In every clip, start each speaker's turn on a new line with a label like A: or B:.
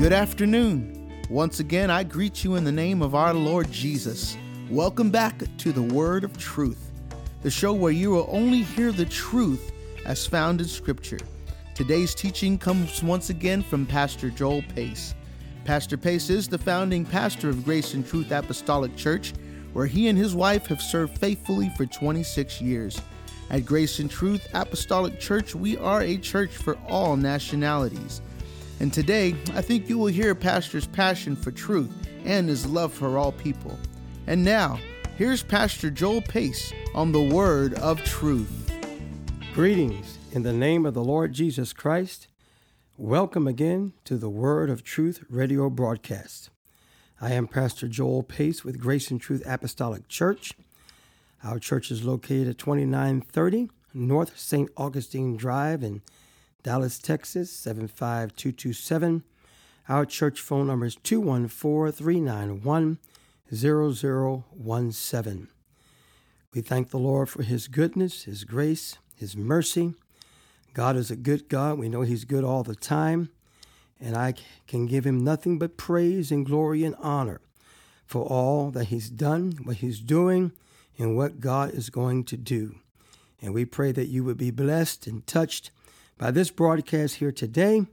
A: Good afternoon. Once again, I greet you in the name of our Lord Jesus. Welcome back to the Word of Truth, the show where you will only hear the truth as found in Scripture. Today's teaching comes once again from Pastor Joel Pace. Pastor Pace is the founding pastor of Grace and Truth Apostolic Church, where he and his wife have served faithfully for 26 years. At Grace and Truth Apostolic Church, we are a church for all nationalities. And today, I think you will hear Pastor's passion for truth and his love for all people. And now, here's Pastor Joel Pace on the Word of Truth.
B: Greetings in the name of the Lord Jesus Christ. Welcome again to the Word of Truth radio broadcast. I am Pastor Joel Pace with Grace and Truth Apostolic Church. Our church is located at 2930 North St. Augustine Drive in Dallas, Texas 75227. Our church phone number is 214 391 0017. We thank the Lord for His goodness, His grace, His mercy. God is a good God. We know He's good all the time. And I can give Him nothing but praise and glory and honor for all that He's done, what He's doing, and what God is going to do. And we pray that you would be blessed and touched by this broadcast here today.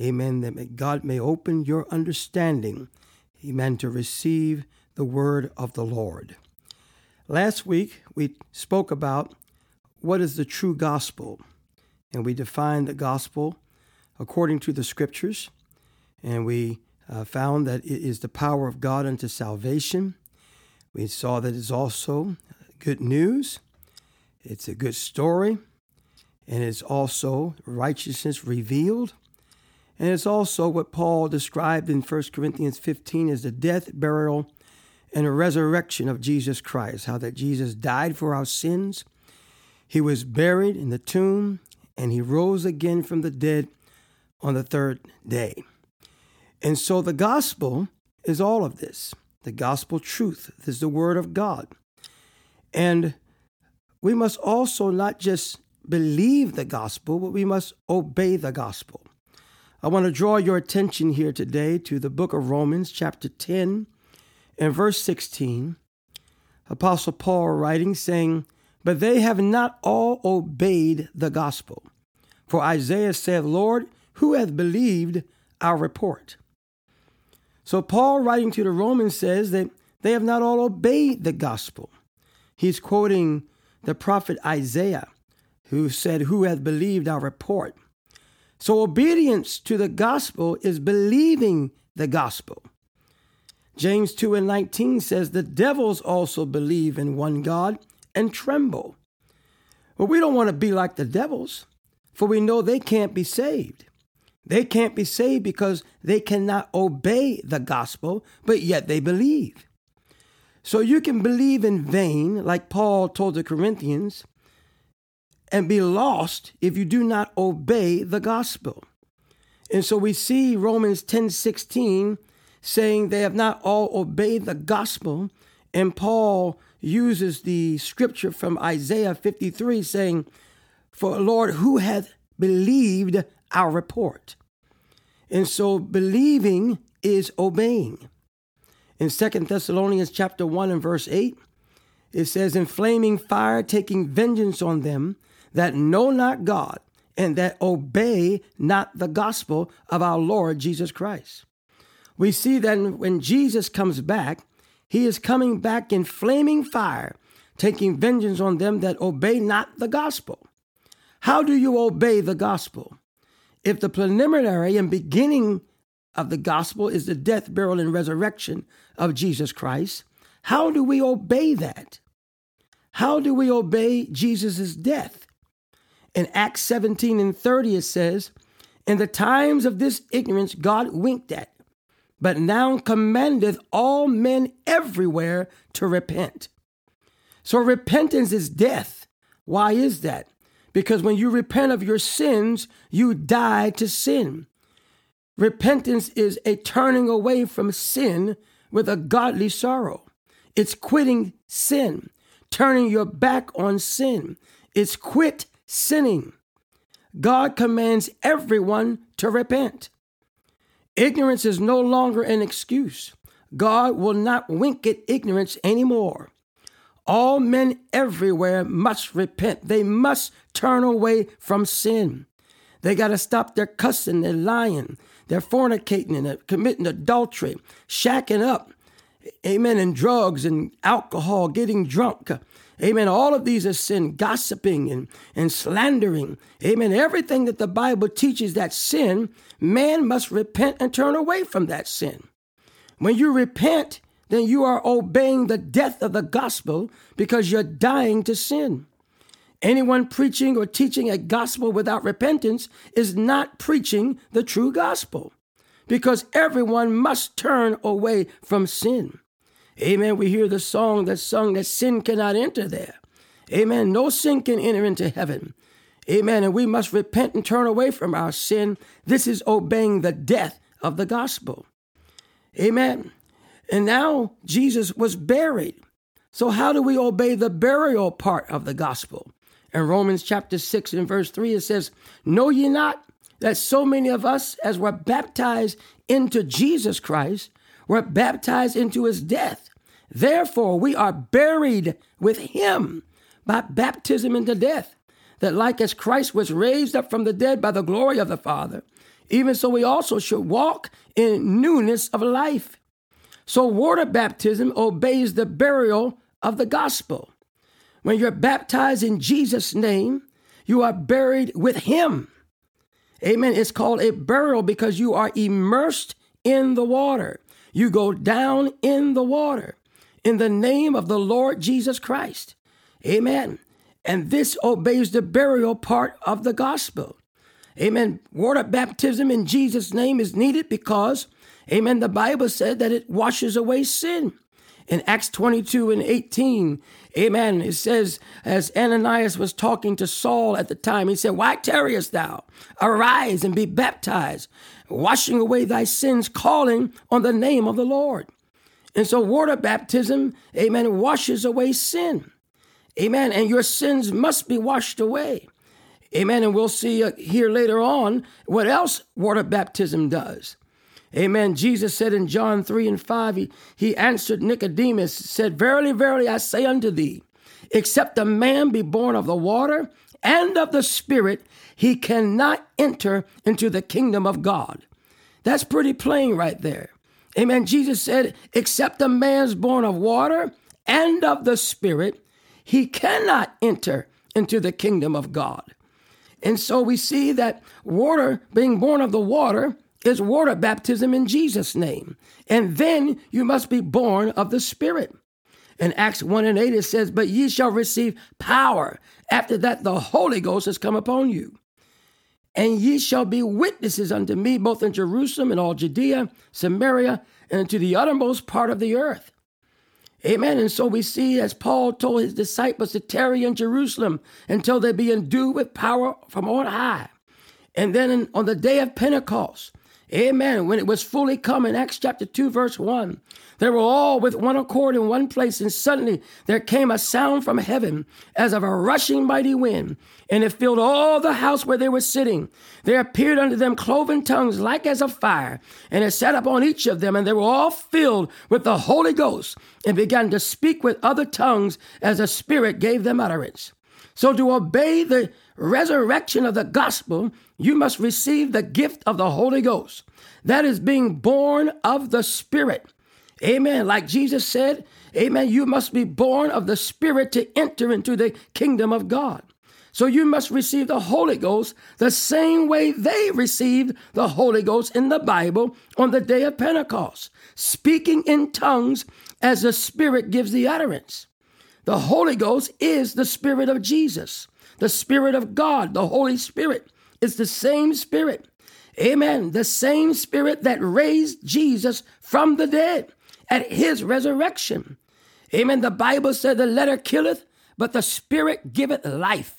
B: Amen. That God may open your understanding. Amen. To receive the word of the Lord. Last week, we spoke about what is the true gospel. And we defined the gospel according to the scriptures. And we uh, found that it is the power of God unto salvation. We saw that it's also good news, it's a good story, and it's also righteousness revealed. And it's also what Paul described in 1 Corinthians 15 as the death, burial, and resurrection of Jesus Christ. How that Jesus died for our sins, he was buried in the tomb, and he rose again from the dead on the third day. And so the gospel is all of this. The gospel truth is the word of God. And we must also not just believe the gospel, but we must obey the gospel. I want to draw your attention here today to the book of Romans, chapter 10, and verse 16. Apostle Paul writing, saying, But they have not all obeyed the gospel. For Isaiah said, Lord, who hath believed our report? So Paul writing to the Romans says that they have not all obeyed the gospel. He's quoting the prophet Isaiah who said, Who hath believed our report? So obedience to the gospel is believing the gospel. James 2 and 19 says, The devils also believe in one God and tremble. Well, we don't want to be like the devils, for we know they can't be saved. They can't be saved because they cannot obey the gospel, but yet they believe. So you can believe in vain, like Paul told the Corinthians, and be lost if you do not obey the gospel. And so we see Romans 10 16 saying they have not all obeyed the gospel. And Paul uses the scripture from Isaiah 53 saying, For Lord, who hath believed our report? And so believing is obeying. In Second Thessalonians chapter 1 and verse 8, it says, In flaming fire, taking vengeance on them that know not God and that obey not the gospel of our Lord Jesus Christ. We see that when Jesus comes back, he is coming back in flaming fire, taking vengeance on them that obey not the gospel. How do you obey the gospel? If the preliminary and beginning of the gospel is the death, burial, and resurrection of Jesus Christ, how do we obey that? How do we obey Jesus' death? In Acts 17 and 30, it says, In the times of this ignorance, God winked at, but now commandeth all men everywhere to repent. So repentance is death. Why is that? Because when you repent of your sins, you die to sin. Repentance is a turning away from sin with a godly sorrow. It's quitting sin, turning your back on sin. It's quit sinning. God commands everyone to repent. Ignorance is no longer an excuse. God will not wink at ignorance anymore. All men everywhere must repent. They must turn away from sin. They got to stop their cussing, their lying, their fornicating, and committing adultery, shacking up, amen, and drugs and alcohol, getting drunk. Amen. All of these are sin, gossiping and, and slandering. Amen. Everything that the Bible teaches that sin, man must repent and turn away from that sin. When you repent, then you are obeying the death of the gospel because you're dying to sin. Anyone preaching or teaching a gospel without repentance is not preaching the true gospel because everyone must turn away from sin. Amen. We hear the song that's sung that sin cannot enter there. Amen. No sin can enter into heaven. Amen. And we must repent and turn away from our sin. This is obeying the death of the gospel. Amen. And now Jesus was buried. So, how do we obey the burial part of the gospel? In Romans chapter 6 and verse 3, it says, Know ye not that so many of us, as were baptized into Jesus Christ, were baptized into his death? Therefore, we are buried with him by baptism into death, that like as Christ was raised up from the dead by the glory of the Father, even so we also should walk in newness of life. So, water baptism obeys the burial of the gospel. When you're baptized in Jesus' name, you are buried with Him. Amen. It's called a burial because you are immersed in the water. You go down in the water in the name of the Lord Jesus Christ. Amen. And this obeys the burial part of the gospel. Amen. Water baptism in Jesus' name is needed because Amen. The Bible said that it washes away sin. In Acts 22 and 18, amen, it says, as Ananias was talking to Saul at the time, he said, Why tarriest thou? Arise and be baptized, washing away thy sins, calling on the name of the Lord. And so, water baptism, amen, washes away sin. Amen. And your sins must be washed away. Amen. And we'll see uh, here later on what else water baptism does. Amen. Jesus said in John 3 and 5, he, he answered Nicodemus, said, Verily, verily, I say unto thee, except a man be born of the water and of the Spirit, he cannot enter into the kingdom of God. That's pretty plain right there. Amen. Jesus said, except a man's born of water and of the Spirit, he cannot enter into the kingdom of God. And so we see that water, being born of the water, is water baptism in Jesus' name. And then you must be born of the Spirit. In Acts 1 and 8, it says, But ye shall receive power. After that, the Holy Ghost has come upon you. And ye shall be witnesses unto me, both in Jerusalem and all Judea, Samaria, and to the uttermost part of the earth. Amen. And so we see, as Paul told his disciples to tarry in Jerusalem until they be endued with power from on high. And then on the day of Pentecost, Amen. When it was fully come in Acts chapter 2, verse 1, they were all with one accord in one place, and suddenly there came a sound from heaven as of a rushing mighty wind, and it filled all the house where they were sitting. There appeared unto them cloven tongues like as of fire, and it sat upon each of them, and they were all filled with the Holy Ghost, and began to speak with other tongues as the Spirit gave them utterance. So to obey the resurrection of the gospel, you must receive the gift of the Holy Ghost. That is being born of the Spirit. Amen. Like Jesus said, Amen. You must be born of the Spirit to enter into the kingdom of God. So you must receive the Holy Ghost the same way they received the Holy Ghost in the Bible on the day of Pentecost, speaking in tongues as the Spirit gives the utterance. The Holy Ghost is the Spirit of Jesus. The Spirit of God, the Holy Spirit, is the same Spirit. Amen. The same Spirit that raised Jesus from the dead at his resurrection. Amen. The Bible said the letter killeth, but the Spirit giveth life.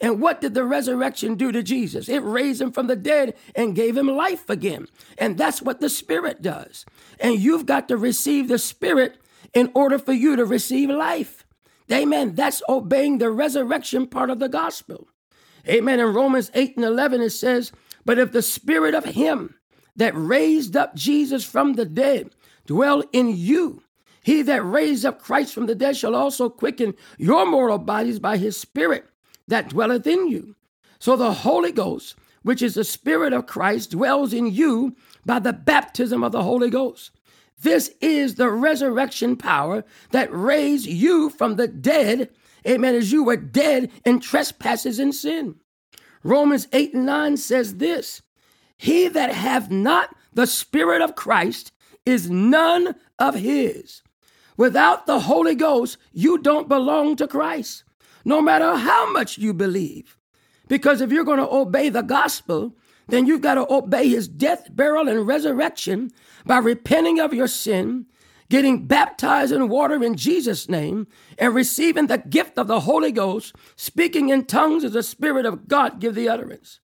B: And what did the resurrection do to Jesus? It raised him from the dead and gave him life again. And that's what the Spirit does. And you've got to receive the Spirit in order for you to receive life. Amen. That's obeying the resurrection part of the gospel. Amen. In Romans 8 and 11, it says, But if the spirit of him that raised up Jesus from the dead dwell in you. He that raised up Christ from the dead shall also quicken your mortal bodies by his Spirit that dwelleth in you. So the Holy Ghost, which is the Spirit of Christ, dwells in you by the baptism of the Holy Ghost. This is the resurrection power that raised you from the dead, amen, as you were dead in trespasses and sin. Romans 8 and 9 says this He that hath not the Spirit of Christ is none of his. Without the Holy Ghost, you don't belong to Christ, no matter how much you believe. Because if you're going to obey the gospel, then you've got to obey his death, burial, and resurrection by repenting of your sin, getting baptized in water in Jesus' name, and receiving the gift of the Holy Ghost, speaking in tongues as the Spirit of God give the utterance.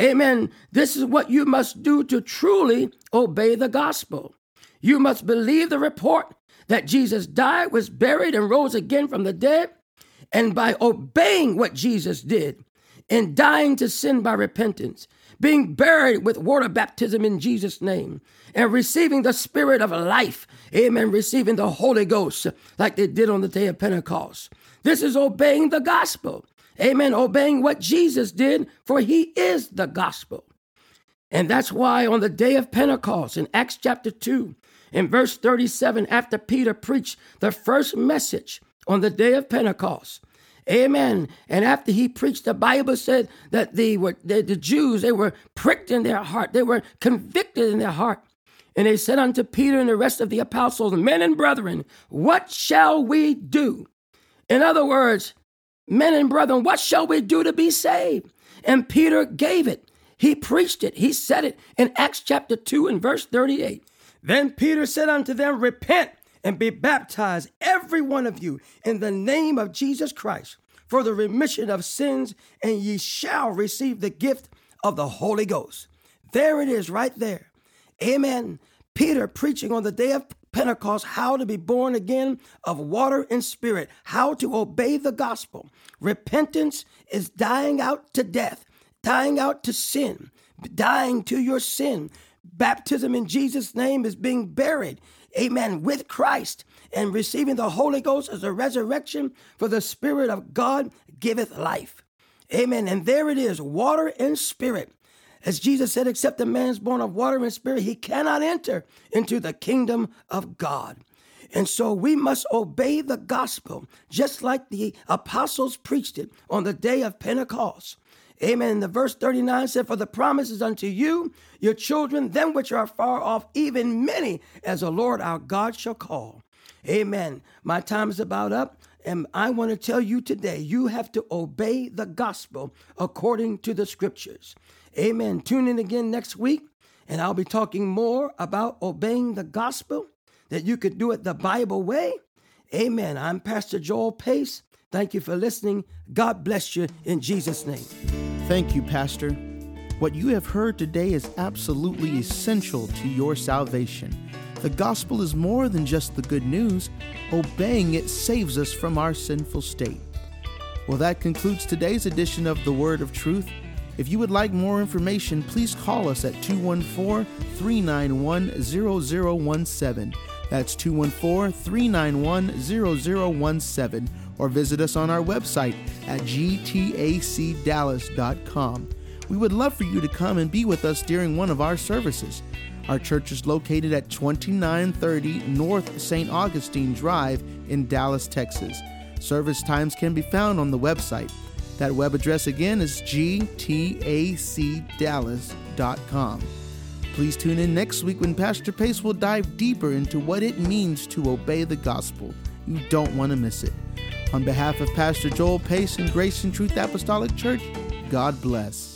B: Amen. This is what you must do to truly obey the gospel. You must believe the report that Jesus died, was buried, and rose again from the dead. And by obeying what Jesus did, in dying to sin by repentance, being buried with water baptism in Jesus' name, and receiving the Spirit of life, amen, receiving the Holy Ghost like they did on the day of Pentecost. This is obeying the gospel, amen, obeying what Jesus did, for he is the gospel. And that's why on the day of Pentecost in Acts chapter 2, in verse 37, after Peter preached the first message on the day of Pentecost, Amen. And after he preached, the Bible said that the, the, the Jews, they were pricked in their heart. They were convicted in their heart. And they said unto Peter and the rest of the apostles, Men and brethren, what shall we do? In other words, men and brethren, what shall we do to be saved? And Peter gave it. He preached it. He said it in Acts chapter 2 and verse 38. Then Peter said unto them, Repent and be baptized, every one of you, in the name of Jesus Christ for the remission of sins, and ye shall receive the gift of the Holy Ghost. There it is, right there. Amen. Peter preaching on the day of Pentecost how to be born again of water and spirit, how to obey the gospel. Repentance is dying out to death, dying out to sin, dying to your sin. Baptism in Jesus' name is being buried amen, with Christ and receiving the Holy Ghost as a resurrection, for the Spirit of God giveth life. Amen. And there it is, water and spirit. As Jesus said, except a man is born of water and spirit, he cannot enter into the kingdom of God. And so we must obey the gospel, just like the apostles preached it on the day of Pentecost. Amen. And the verse 39 said, For the promises unto you, your children, them which are far off, even many as the Lord our God shall call. Amen. My time is about up. And I want to tell you today, you have to obey the gospel according to the scriptures. Amen. Tune in again next week, and I'll be talking more about obeying the gospel, that you could do it the Bible way. Amen. I'm Pastor Joel Pace. Thank you for listening. God bless you in Jesus' name.
A: Thank you, Pastor. What you have heard today is absolutely essential to your salvation. The gospel is more than just the good news, obeying it saves us from our sinful state. Well, that concludes today's edition of The Word of Truth. If you would like more information, please call us at 214 391 0017. That's 214 391 0017 or visit us on our website at gtacdallas.com. We would love for you to come and be with us during one of our services. Our church is located at 2930 North St. Augustine Drive in Dallas, Texas. Service times can be found on the website. That web address again is gtacdallas.com. Please tune in next week when Pastor Pace will dive deeper into what it means to obey the gospel. You don't want to miss it. On behalf of Pastor Joel Pace and Grace and Truth Apostolic Church, God bless.